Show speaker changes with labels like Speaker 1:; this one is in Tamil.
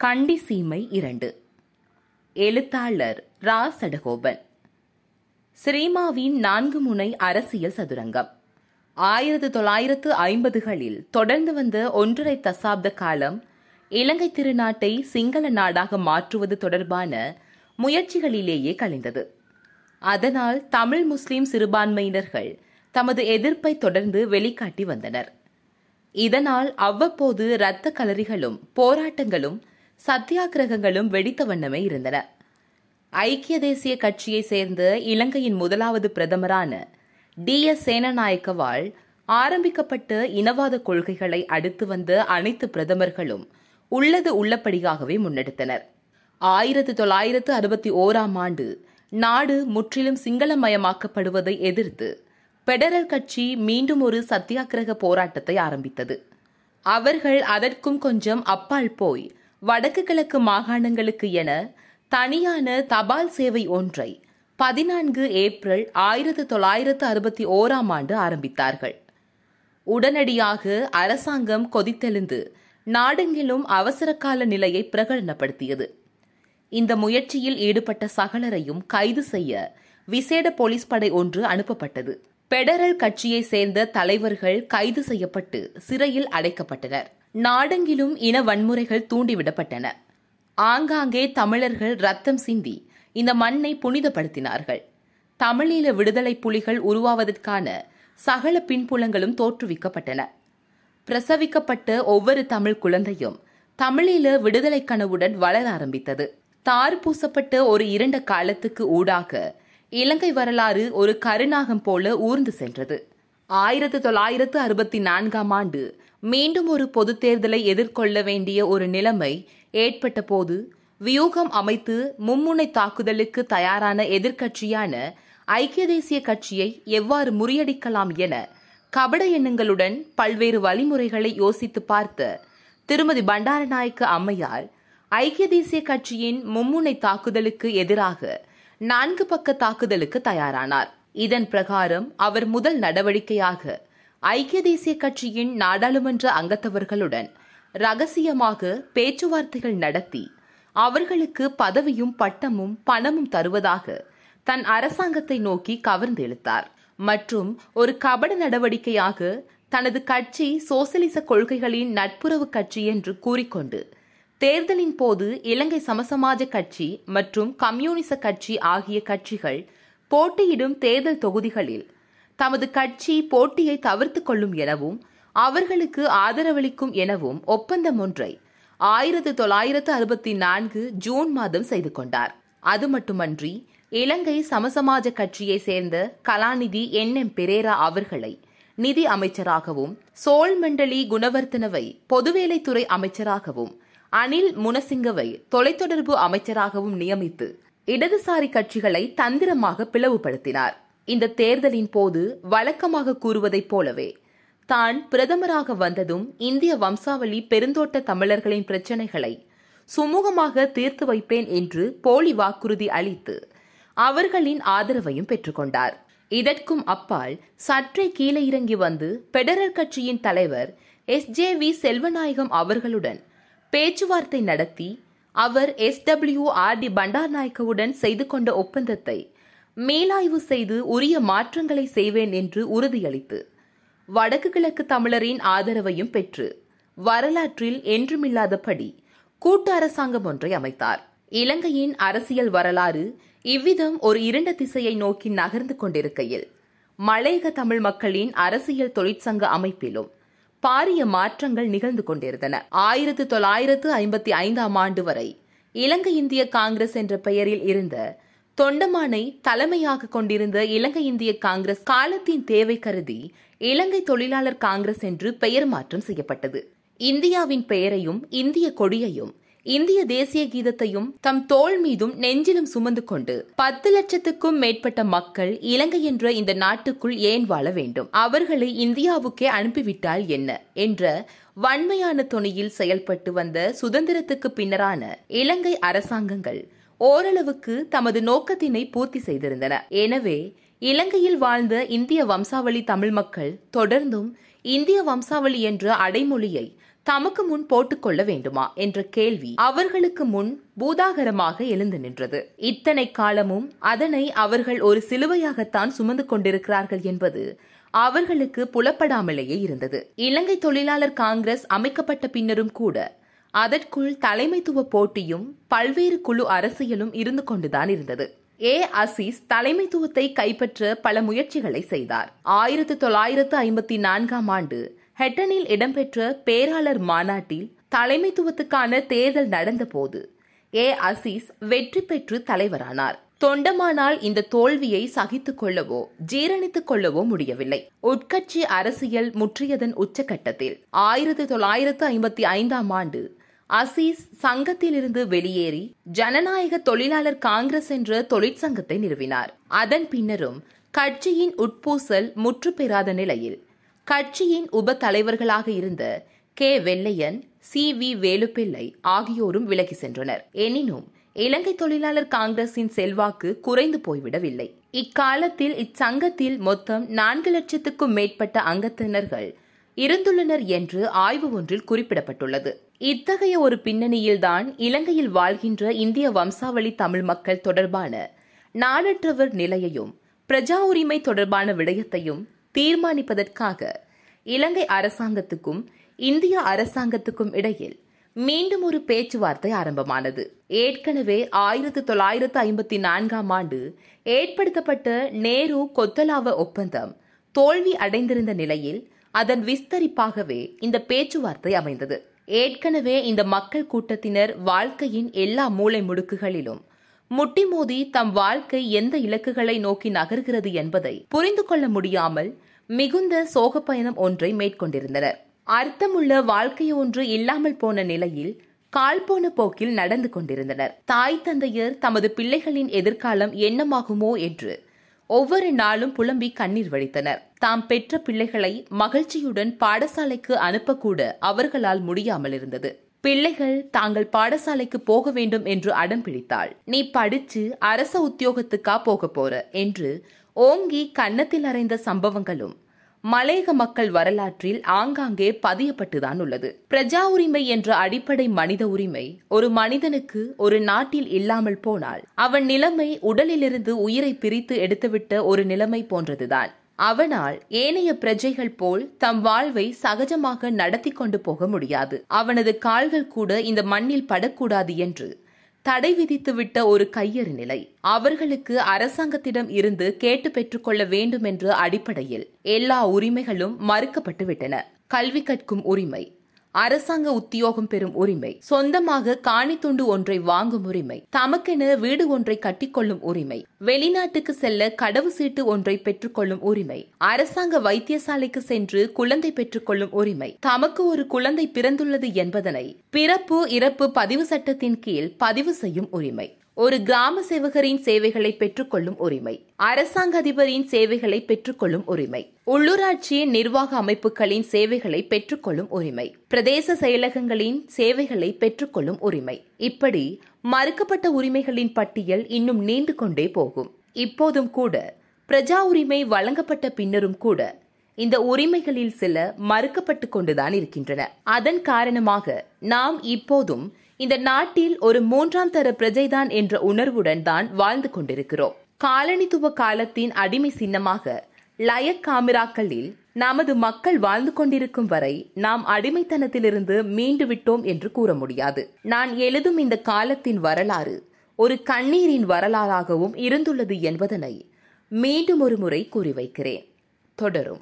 Speaker 1: கண்டி சீமை இரண்டு. எழுத்தாளர் ரா சடகோபன் ஸ்ரீமாவின் நான்கு முனை அரசியல் சதுரங்கம். ஆயிரத்து தொள்ளாயிரத்து ஐம்பதுகளில் தொடர்ந்து வந்த ஒன்றரை தசாப்த காலம் இலங்கை திருநாட்டை சிங்கள நாடாக மாற்றுவது தொடர்பான முயற்சிகளிலேயே கழிந்தது அதனால் தமிழ் முஸ்லிம் சிறுபான்மையினர்கள் தமது எதிர்ப்பை தொடர்ந்து வெளிக்காட்டி வந்தனர். இதனால் அவ்வப்போது இரத்த கலரிகளும் போராட்டங்களும் சத்தியாகிரகங்களும் வெடித்த வண்ணமே இருந்தன. ஐக்கிய தேசிய கட்சியை சேர்ந்த இலங்கையின் முதலாவது பிரதமரான டி எஸ் சேனநாயக்கவால் ஆரம்பிக்கப்பட்ட இனவாத கொள்கைகளை அடுத்து வந்த அனைத்து பிரதமர்களும் உள்ளது உள்ளபடியாகவே முன்னெடுத்தனர். ஆயிரத்து தொள்ளாயிரத்து அறுபத்தி ஓராம் ஆண்டு நாடு முற்றிலும் சிங்களமயமாக்கப்படுவதை எதிர்த்து பெடரல் கட்சி மீண்டும் ஒரு சத்தியாகிரக போராட்டத்தை ஆரம்பித்தது. அவர்கள் அதற்கும் கொஞ்சம் அப்பால் போய் வடக்கு கிழக்கு மாகாணங்களுக்கு என தனியான தபால் சேவை ஒன்றை பதினான்கு ஏப்ரல் ஆயிரத்து தொள்ளாயிரத்து அறுபத்தி ஓராம் ஆண்டு ஆரம்பித்தார்கள். உடனடியாக அரசாங்கம் கொதித்தெழுந்து நாடெங்கிலும் அவசரகால நிலையை பிரகடனப்படுத்தியது. இந்த முயற்சியில் ஈடுபட்ட சகலரையும் கைது செய்ய விசேட போலீஸ் படை ஒன்று அனுப்பப்பட்டது. பெடரல் கட்சியை சேர்ந்த தலைவர்கள் கைது செய்யப்பட்டு சிறையில் அடைக்கப்பட்டனர். நாடெங்கிலும் இன வன்முறைகள் தூண்டிவிடப்பட்டன. ஆங்காங்கே தமிழர்கள் ரத்தம் சிந்தி இந்த மண்ணை புனிதப்படுத்தினார்கள். தமிழீழ விடுதலை புலிகள் உருவாவதற்கான சகல பின்புலங்களும் தோற்றுவிக்கப்பட்டன. பிரசவிக்கப்பட்ட ஒவ்வொரு தமிழ் குழந்தையும் தமிழீழ விடுதலை கனவுடன் வளர ஆரம்பித்தது. தார் பூசப்பட்ட ஒரு இரண்ட காலத்துக்கு ஊடாக இலங்கை வரலாறு ஒரு கருநாகம் போல ஊர்ந்து சென்றது. ஆயிரத்து தொள்ளாயிரத்து அறுபத்தி நான்காம் ஆண்டு மீண்டும் ஒரு பொது தேர்தலை எதிர்கொள்ள வேண்டிய ஒரு நிலைமை ஏற்பட்ட போது வியூகம் அமைத்து மும்முனை தாக்குதலுக்கு தயாரான எதிர்க்கட்சியான ஐக்கிய தேசிய கட்சியை எவ்வாறு முறியடிக்கலாம் என கபட எண்ணங்களுடன் பல்வேறு வழிமுறைகளை யோசித்து பார்த்த திருமதி பண்டாரநாயக்க அம்மையார் ஐக்கிய தேசிய கட்சியின் மும்முனை தாக்குதலுக்கு எதிராக நான்கு பக்க தாக்குதலுக்கு தயாரானார். இதன் பிரகாரம் அவர் முதல் நடவடிக்கையாக ஐக்கிய தேசிய கட்சியின் நாடாளுமன்ற அங்கத்தவர்களுடன் ரகசியமாக பேச்சுவார்த்தைகள் நடத்தி அவர்களுக்கு பதவியும் பட்டமும் பணமும் தருவதாக தன் அரசாங்கத்தை நோக்கி கவர்ந்தெழுத்தார் மற்றும் ஒரு கபட நடவடிக்கையாக தனது கட்சி சோசலிச கொள்கைகளின் நட்புறவு கட்சி என்று கூறிக்கொண்டு தேர்தலின் போது இலங்கை சமசமாஜ கட்சி மற்றும் கம்யூனிச கட்சி ஆகிய கட்சிகள் போட்டியிடும் தேர்தல் தொகுதிகளில் தமது கட்சி போட்டியை தவிர்த்து கொள்ளும் எனவும் அவர்களுக்கு ஆதரவளிக்கும் எனவும் ஒப்பந்தம் ஒன்றை ஆயிரத்து தொள்ளாயிரத்து அறுபத்தி நான்கு ஜூன் மாதம் செய்து கொண்டார். அது மட்டுமன்றி இலங்கை சமசமாஜ கட்சியை சேர்ந்த கலாநிதி என் எம் பெரேரா அவர்களை நிதி அமைச்சராகவும் சோல் மண்டலி குணவர்த்தனவை பொதுவேலைத்துறை அமைச்சராகவும் அனில் முனசிங்கவை தொலைத்தொடர்பு அமைச்சராகவும் நியமித்து இடதுசாரி கட்சிகளை தந்திரமாக பிளவுபடுத்தினார். இந்த தேர்தலின் போது வழக்கமாக கூறுவதைப் போலவே தான் பிரதமராக வந்ததும் இந்திய வம்சாவளி பெருந்தோட்ட தமிழர்களின் பிரச்சினைகளை சுமூகமாக தீர்த்து வைப்பேன் என்று போலி வாக்குறுதி அளித்து அவர்களின் ஆதரவையும் பெற்றுக்கொண்டார். இதற்கும் அப்பால் சற்றே கீழே இறங்கி வந்து பெடரல் கட்சியின் தலைவர் எஸ் ஜே வி செல்வநாயகம் அவர்களுடன் பேச்சுவார்த்தை நடத்தி அவர் எஸ் டபிள்யூ ஆர் டி பண்டார்நாயக்கவுடன் செய்து கொண்ட ஒப்பந்தத்தை மேலாய்வு செய்து உரிய மாற்றங்களை செய்வேன் என்று உறுதியளித்து வடக்கு கிழக்கு தமிழரின் ஆதரவையும் பெற்று வரலாற்றில் என்றுமில்லாதபடி கூட்டு அரசாங்கம் ஒன்றை அமைத்தார். இலங்கையின் அரசியல் வரலாறு இவ்விதம் ஒரு இரண்ட திசையை நோக்கி நகர்ந்து கொண்டிருக்கையில் மலையக தமிழ் மக்களின் அரசியல் தொழிற்சங்க அமைப்பிலும் பாரிய மாற்றங்கள் நிகழ்ந்து கொண்டிருந்தன. ஆயிரத்து தொள்ளாயிரத்து ஐம்பத்தி ஐந்தாம் ஆண்டு வரை இலங்கை இந்திய காங்கிரஸ் என்ற பெயரில் இருந்த தொண்டமானை தலைமையாக கொண்டிருந்த இலங்கை இந்திய காங்கிரஸ் காலத்தின் தேவை கருதி இலங்கை தொழிலாளர் காங்கிரஸ் என்று பெயர் மாற்றம் செய்யப்பட்டது. இந்தியாவின் பெயரையும் இந்திய கொடியையும் இந்திய தேசிய கீதத்தையும் தம் தோள் மீதும் நெஞ்சிலும் சுமந்து கொண்டு பத்து லட்சத்துக்கும் மேற்பட்ட மக்கள் இலங்கை என்ற இந்த நாட்டுக்குள் ஏன் வாழ வேண்டும்? அவர்களை இந்தியாவுக்கே அனுப்பிவிட்டால் என்ன? என்ற வன்மையான துணியில் செயல்பட்டு வந்த சுதந்திரத்துக்கு பின்னரான இலங்கை அரசாங்கங்கள் ஓரளவுக்கு தமது நோக்கத்தினை பூர்த்தி செய்திருந்தன. எனவே இலங்கையில் வாழ்ந்த இந்திய வம்சாவளி தமிழ் மக்கள் தொடர்ந்தும் இந்திய வம்சாவளி என்ற அடைமொழியை தமக்கு முன் போட்டுக்கொள்ள வேண்டுமா? என்ற கேள்வி அவர்களுக்கு முன் பூதாகரமாக எழுந்து நின்றது. இத்தனை காலமும் அதனை அவர்கள் ஒரு சிலுவையாகத்தான் சுமந்து கொண்டிருக்கிறார்கள் என்பது அவர்களுக்கு புலப்படாமலேயே இருந்தது. இலங்கை தொழிலாளர் காங்கிரஸ் அமைக்கப்பட்ட பின்னரும் கூட அதற்குள் தலைமைத்துவ போட்டியும் பல்வேறு குழு அரசியலும் இருந்து கொண்டுதான் இருந்தது. ஏ. அசீஸ் தலைமைத்துவத்தை கைப்பற்ற பல முயற்சிகளை செய்தார். ஆயிரத்தி தொள்ளாயிரத்து ஐம்பத்தி நான்காம் ஆண்டு ஹெட்டனில் இடம்பெற்ற பேராளர் மாநாட்டில் தலைமைத்துவத்துக்கான தேர்தல் நடந்தபோது ஏ. அசீஸ் வெற்றி பெற்று தலைவரானார். தொண்டமானால் இந்த தோல்வியை சகித்துக் கொள்ளவோ ஜீரணித்துக் கொள்ளவோ முடியவில்லை. உட்கட்சி அரசியல் முற்றியதன் உச்சகட்டத்தில் ஆயிரத்தி தொள்ளாயிரத்து ஐம்பத்தி ஐந்தாம் ஆண்டு அசீஸ் சங்கத்திலிருந்து வெளியேறி ஜனநாயக தொழிலாளர் காங்கிரஸ் என்ற தொழிற்சங்கத்தை நிறுவினார். அதன் பின்னரும் கட்சியின் உட்பூசல் முற்று பெறாத நிலையில் கட்சியின் உப தலைவர்களாக இருந்த K. Vellaiyan C. V. Velupillai ஆகியோரும் விலகி சென்றனர். எனினும் இலங்கை தொழிலாளர் காங்கிரசின் செல்வாக்கு குறைந்து போய்விடவில்லை. இக்காலத்தில் இச்சங்கத்தில் மொத்தம் நான்கு லட்சத்துக்கும் மேற்பட்ட அங்கத்தினர்கள் இருந்துள்ளனர் என்று ஆய்வு ஒன்றில் குறிப்பிடப்பட்டுள்ளது. இத்தகைய ஒரு பின்னணியில்தான் இலங்கையில் வாழ்கின்ற இந்திய வம்சாவளி தமிழ் மக்கள் தொடர்பான நாளற்றவர் நிலையையும் பிரஜா உரிமை தொடர்பான விடயத்தையும் தீர்மானிப்பதற்காக இலங்கை அரசாங்கத்துக்கும் இந்திய அரசாங்கத்துக்கும் இடையில் மீண்டும் ஒரு பேச்சுவார்த்தை ஆரம்பமானது. ஏற்கனவே ஆயிரத்தி தொள்ளாயிரத்து ஐம்பத்தி நான்காம் ஆண்டு ஏற்படுத்தப்பட்ட நேரு கொத்தலாவ ஒப்பந்தம் தோல்வி அடைந்திருந்த நிலையில் அதன் விஸ்தரிப்பாகவே இந்த பேச்சுவார்த்தை அமைந்தது. ஏற்கனவே இந்த மக்கள் கூட்டத்தினர் வாழ்க்கையின் எல்லா மூளை முடுக்குகளிலும் முட்டி மோதி தம் வாழ்க்கை எந்த இலக்குகளை நோக்கி நகர்கிறது என்பதை புரிந்து கொள்ள முடியாமல் மிகுந்த சோக பயணம் ஒன்றை மேற்கொண்டிருந்தனர். அர்த்தமுள்ள வாழ்க்கை ஒன்று இல்லாமல் போன நிலையில் கால் போன போக்கில் நடந்து கொண்டிருந்தனர். தாய் தந்தையர் தமது பிள்ளைகளின் எதிர்காலம் என்னமாகுமோ என்று ஒவ்வொரு நாளும் புலம்பி கண்ணீர் வடித்தனர் தாம் பெற்ற பிள்ளைகளை மகிழ்ச்சியுடன் பாடசாலைக்கு அனுப்பக்கூட அவர்களால் முடியாமல் இருந்தது. பிள்ளைகள் தாங்கள் பாடசாலைக்கு போக வேண்டும் என்று அடம் பிடித்தாள். நீ படிச்சு அரச உத்தியோகத்துக்கா போக போற? என்று ஓங்கி கன்னத்தில் அறைந்த சம்பவங்களும் மலையக மக்கள் வரலாற்றில் ஆங்காங்கே பதியப்பட்டுதான் உள்ளது. பிரஜா உரிமை என்ற அடிப்படை மனித உரிமை ஒரு மனிதனுக்கு ஒரு நாட்டில் இல்லாமல் போனால் அவன் நிலைமை உடலிலிருந்து உயிரை பிரித்து எடுத்துவிட்ட ஒரு நிலைமை போன்றதுதான். அவனால் ஏனைய பிரஜைகள் போல் தம் வாழ்வை சகஜமாக நடத்தி கொண்டு போக முடியாது. அவனது கால்கள் கூட இந்த மண்ணில் படக்கூடாது என்று தடை விதித்துவிட்ட ஒரு கையறு நிலை. அவர்களுக்கு அரசாங்கத்திடம் இருந்து கேட்டு பெற்றுக்கொள்ள வேண்டும் என்ற அடிப்படையில் எல்லா உரிமைகளும் மறுக்கப்பட்டுவிட்டன கல்வி கற்கும் உரிமை. அரசாங்க உத்தியோகம் பெறும் உரிமை சொந்தமாக காணி துண்டு ஒன்றை வாங்கும் உரிமை தமக்கென வீடு ஒன்றை கட்டிக்கொள்ளும் உரிமை வெளிநாட்டுக்கு செல்ல கடவு சீட்டு ஒன்றை பெற்றுக்கொள்ளும் உரிமை அரசாங்க வைத்தியசாலைக்கு சென்று குழந்தை பெற்றுக்கொள்ளும் உரிமை தமக்கு ஒரு குழந்தை பிறந்துள்ளது என்பதனை பிறப்பு இறப்பு பதிவு சட்டத்தின் கீழ் பதிவு செய்யும் உரிமை. ஒரு கிராம சேவகரின் சேவைகளை பெற்றுக்கொள்ளும் உரிமை. அரசாங்க அதிபரின் சேவைகளை பெற்றுக்கொள்ளும் உரிமை. உள்ளூராட்சியின் நிர்வாக அமைப்புகளின் சேவைகளை பெற்றுக்கொள்ளும் உரிமை. பிரதேச செயலகங்களின் சேவைகளை பெற்றுக்கொள்ளும் உரிமை. இப்படி மறுக்கப்பட்ட உரிமைகளின் பட்டியல் இன்னும் நீண்டு கொண்டே போகும். இப்போதும் கூட பிரஜா உரிமை வழங்கப்பட்ட பின்னரும் கூட இந்த உரிமைகளில் சில மறுக்கப்பட்டு கொண்டுதான் இருக்கின்றன. அதன் காரணமாக நாம் இப்போதும் இந்த நாட்டில் ஒரு மூன்றாம் தர பிரஜைதான் என்ற உணர்வுடன் தான் வாழ்ந்து கொண்டிருக்கிறோம். காலனித்துவ காலத்தின் அடிமை சின்னமாக லயக் காமிராக்களில் நமது மக்கள் வாழ்ந்து கொண்டிருக்கும் வரை நாம் அடிமைத்தனத்திலிருந்து மீண்டு விட்டோம் என்று கூற முடியாது. நான் எழுதும் இந்த காலத்தின் வரலாறு ஒரு கண்ணீரின் வரலாறாகவும் இருந்துள்ளது என்பதனை மீண்டும் ஒரு முறை கூறி வைக்கிறேன். தொடரும்.